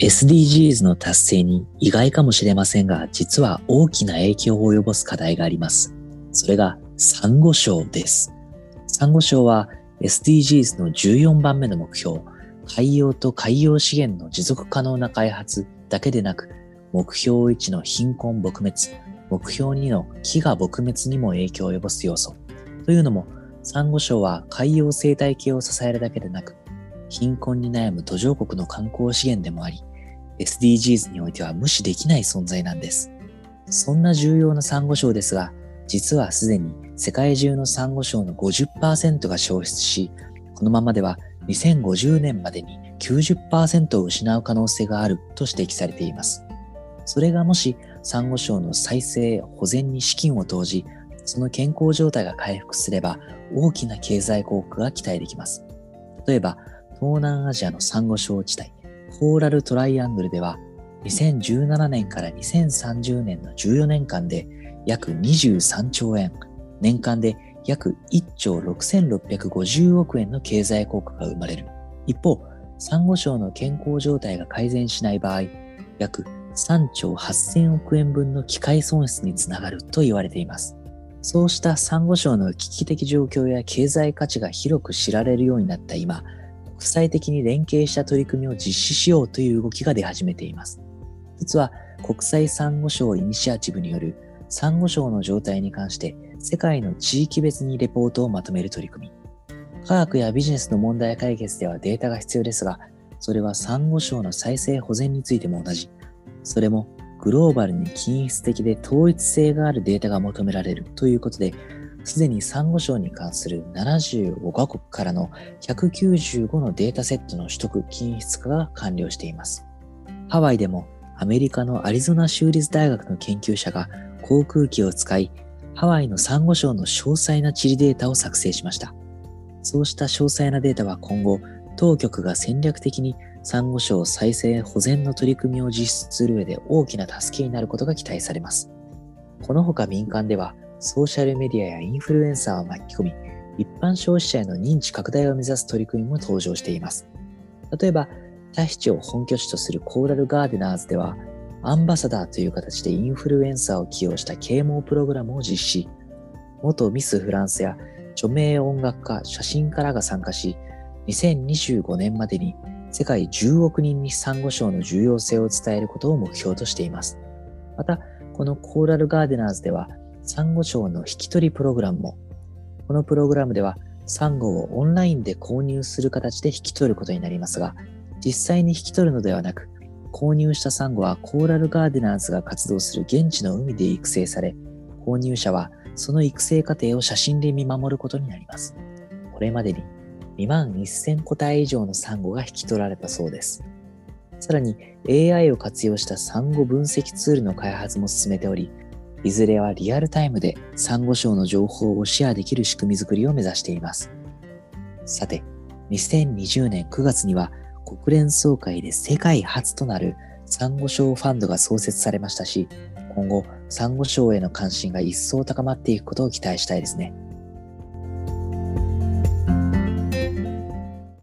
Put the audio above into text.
SDGs の達成に意外かもしれませんが、実は大きな影響を及ぼす課題があります。それが、サンゴ礁です。サンゴ礁は SDGs の14番目の目標、海洋と海洋資源の持続可能な開発だけでなく、目標1の貧困撲滅、目標2の飢餓撲滅にも影響を及ぼす要素。というのも、サンゴ礁は海洋生態系を支えるだけでなく、貧困に悩む途上国の観光資源でもあり、SDGs においては無視できない存在なんです。そんな重要なサンゴ礁ですが、実はすでに世界中のサンゴ礁の50%が消失し、このままでは2050年までに90%を失う可能性があると指摘されています。それがもしサンゴ礁の再生、保全に資金を投じ、その健康状態が回復すれば大きな経済効果が期待できます。例えば、東南アジアのサンゴ礁地帯、コーラルトライアングルでは、2017年から2030年の14年間で約23兆円、年間で約1兆6650億円の経済効果が生まれる。一方、サンゴ礁の健康状態が改善しない場合、約3兆8000億円分の機械損失につながると言われています。そうしたサンゴ礁の危機的状況や経済価値が広く知られるようになった今、国際的に連携した取り組みを実施しようという動きが出始めています。実は国際サンゴ礁イニシアチブによるサンゴ礁の状態に関して世界の地域別にレポートをまとめる取り組み。科学やビジネスの問題解決ではデータが必要ですが、それはサンゴ礁の再生保全についても同じ。それもグローバルに均質的で統一性があるデータが求められるということで、すでにサンゴ礁に関する75カ国からの195のデータセットの取得均質化が完了しています。ハワイでもアメリカのアリゾナ州立大学の研究者が航空機を使い、ハワイのサンゴ礁の詳細な地理データを作成しました。そうした詳細なデータは今後、当局が戦略的にサンゴ礁再生保全の取り組みを実施する上で大きな助けになることが期待されます。このほか民間では、ソーシャルメディアやインフルエンサーを巻き込み、一般消費者への認知拡大を目指す取り組みも登場しています。例えば、タヒチを本拠地とするコーラルガーデナーズでは、アンバサダーという形でインフルエンサーを起用した啓蒙プログラムを実施。元ミスフランスや著名音楽家、写真家らが参加し、2025年までに世界10億人にサンゴ礁の重要性を伝えることを目標としています。また、このコーラルガーデナーズでは、サンゴ礁の引き取りプログラムも、このプログラムでは、サンゴをオンラインで購入する形で引き取ることになりますが、実際に引き取るのではなく、購入したサンゴはコーラルガーデナーズが活動する現地の海で育成され、購入者はその育成過程を写真で見守ることになります。これまでに2万1000個体以上のサンゴが引き取られたそうです。さらに AI を活用したサンゴ分析ツールの開発も進めており、いずれはリアルタイムでサンゴ礁の情報をシェアできる仕組みづくりを目指しています。さて、2020年9月には国連総会で世界初となるサンゴ礁ファンドが創設されましたし、今後、サンゴ礁への関心が一層高まっていくことを期待したいですね。